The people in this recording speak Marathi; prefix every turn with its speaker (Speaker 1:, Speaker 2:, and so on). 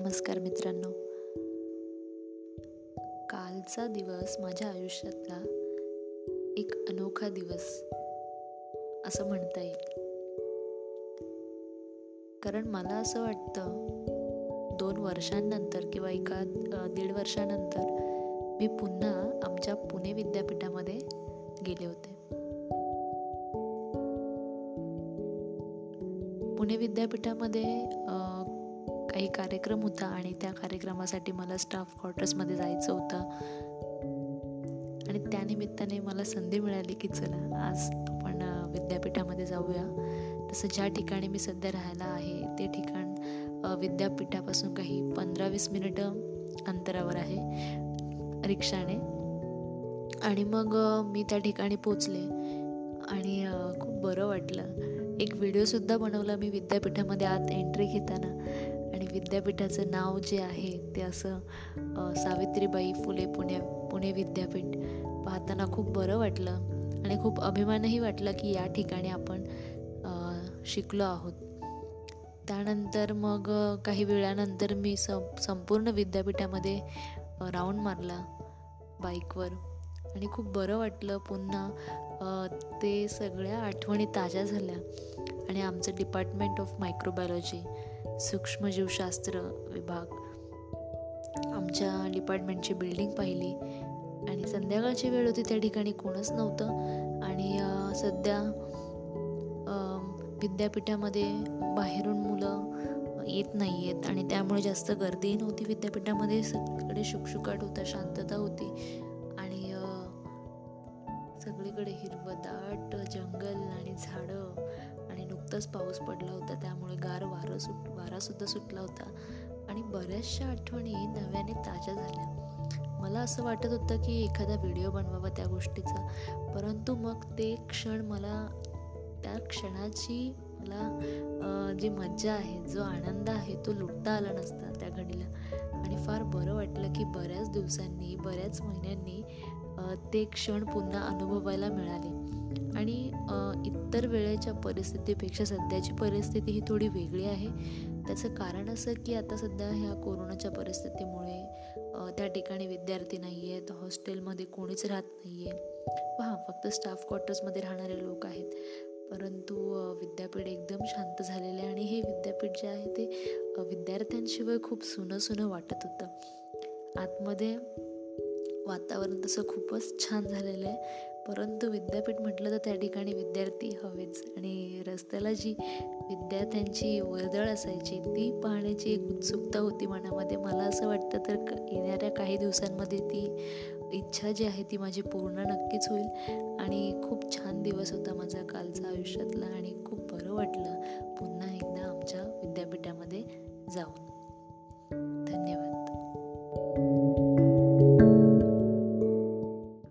Speaker 1: नमस्कार मित्रांनो. कालचा दिवस माझ्या आयुष्यातला एक अनोखा दिवस असं म्हणता येईल. कारण मला असं वाटतं दोन वर्षांनंतर किंवा एका दीड वर्षानंतर मी पुन्हा आमच्या पुणे विद्यापीठामध्ये गेले होते. पुणे विद्यापीठामध्ये काही कार्यक्रम होता आणि त्या कार्यक्रमासाठी मला स्टाफ क्वार्टर्समध्ये जायचं होतं. आणि त्यानिमित्ताने मला संधी मिळाली की चला आज आपण विद्यापीठामध्ये जाऊया. तसं ज्या ठिकाणी मी सध्या राहायला आहे ते ठिकाण विद्यापीठापासून काही पंधरा वीस मिनिटं अंतरावर आहे रिक्षाने. आणि मग मी त्या ठिकाणी पोचले. आणि खूप बरं वाटलं. एक व्हिडिओसुद्धा बनवला मी विद्यापीठामध्ये आत एंट्री घेताना. आणि विद्यापीठाचं नाव जे आहे ते असं सावित्रीबाई फुले पुणे पुणे विद्यापीठ पाहताना खूप बरं वाटलं आणि खूप अभिमानही वाटला की या ठिकाणी आपण शिकलो आहोत. त्यानंतर मग काही वेळानंतर मी स संपूर्ण विद्यापीठामध्ये राऊंड मारला बाईकवर आणि खूप बरं वाटलं. पुन्हा ते सगळ्या आठवणी ताज्या झाल्या आणि आमचं डिपार्टमेंट ऑफ मायक्रोबायोलॉजी सूक्ष्मजीवशास्त्र विभाग. आमच्या डिपार्टमेंटची बिल्डिंग पाहिली आणि संध्याकाळची वेळ होती त्या ठिकाणी कोणच नव्हतं. आणि सध्या विद्यापीठामध्ये बाहेरून मुलं येत नाही आहेत आणि त्यामुळे जास्त गर्दीही नव्हती विद्यापीठामध्ये. सगळीकडे शुकशुकाट होता शांतता होती. आणि सगळीकडे हिरवदाट जंगल आणि झाडं. नुकताच पाऊस पडला होता. त्यामुळे गार वारं सुट वारासुद्धा सुटला होता. आणि बऱ्याचशा आठवणी नव्याने ताज्या झाल्या. मला असं वाटत होतं की एखादा व्हिडिओ बनवावा त्या गोष्टीचा. परंतु मग ते क्षण मला त्या क्षणाची मला जी मज्जा आहे जो आनंद आहे तो लुटता आला नसता त्या घडीला. आणि फार बरं वाटलं की बऱ्याच दिवसांनी बऱ्याच महिन्यांनी ते क्षण पुन्हा अनुभवायला मिळाले. आणि इतर वेळेच्या परिस्थितीपेक्षा सध्याची परिस्थिती ही थोडी वेगळी आहे. त्याचं कारण असं की आता सध्या ह्या कोरोनाच्या परिस्थितीमुळे त्या ठिकाणी विद्यार्थी नाही आहेत हॉस्टेलमध्ये कोणीच राहत नाही आहे हां फक्त स्टाफ क्वार्टर्समध्ये राहणारे लोक आहेत. परंतु विद्यापीठ एकदम शांत झालेले आणि हे विद्यापीठ जे आहे ते विद्यार्थ्यांशिवाय खूप सुनं सुनं वाटत होतं. आतमध्ये वातावरण तसं खूपच छान झालेलं आहे. परंतु विद्यापीठ म्हटलं तर त्या ठिकाणी विद्यार्थी हवेच आणि रस्त्याला जी विद्यार्थ्यांची वर्दळ असायची ती पाहण्याची एक उत्सुकता होती मनामध्ये. मला असं वाटतं तर येणाऱ्या काही दिवसांमध्ये ती इच्छा जी आहे ती माझी पूर्ण नक्कीच होईल. आणि खूप छान दिवस होता माझा कालचा आयुष्यातला आणि खूप बरं वाटलं पुन्हा एकदा आमच्या विद्यापीठामध्ये जाऊन. धन्यवाद.